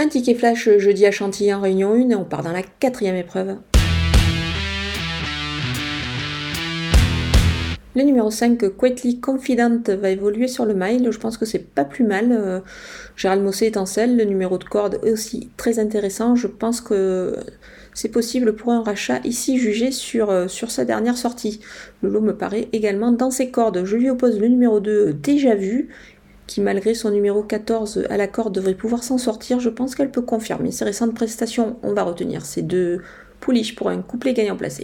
Un ticket flash jeudi à Chantilly en réunion 1 et on part dans la quatrième épreuve. Le numéro 5, Quietly Confident, va évoluer sur le mile. Je pense que c'est pas plus mal. Euh, Gérald Mossé étincelle. Le numéro de corde est aussi très intéressant. Je pense que c'est possible pour un rachat ici jugé sur, euh, sur sa dernière sortie. Le lot me paraît également dans ses cordes. Je lui oppose le numéro 2, déjà vu qui malgré son numéro 14 à la corde devrait pouvoir s'en sortir, je pense qu'elle peut confirmer ses récentes prestations. On va retenir ces deux pouliches pour un couplet gagnant placé.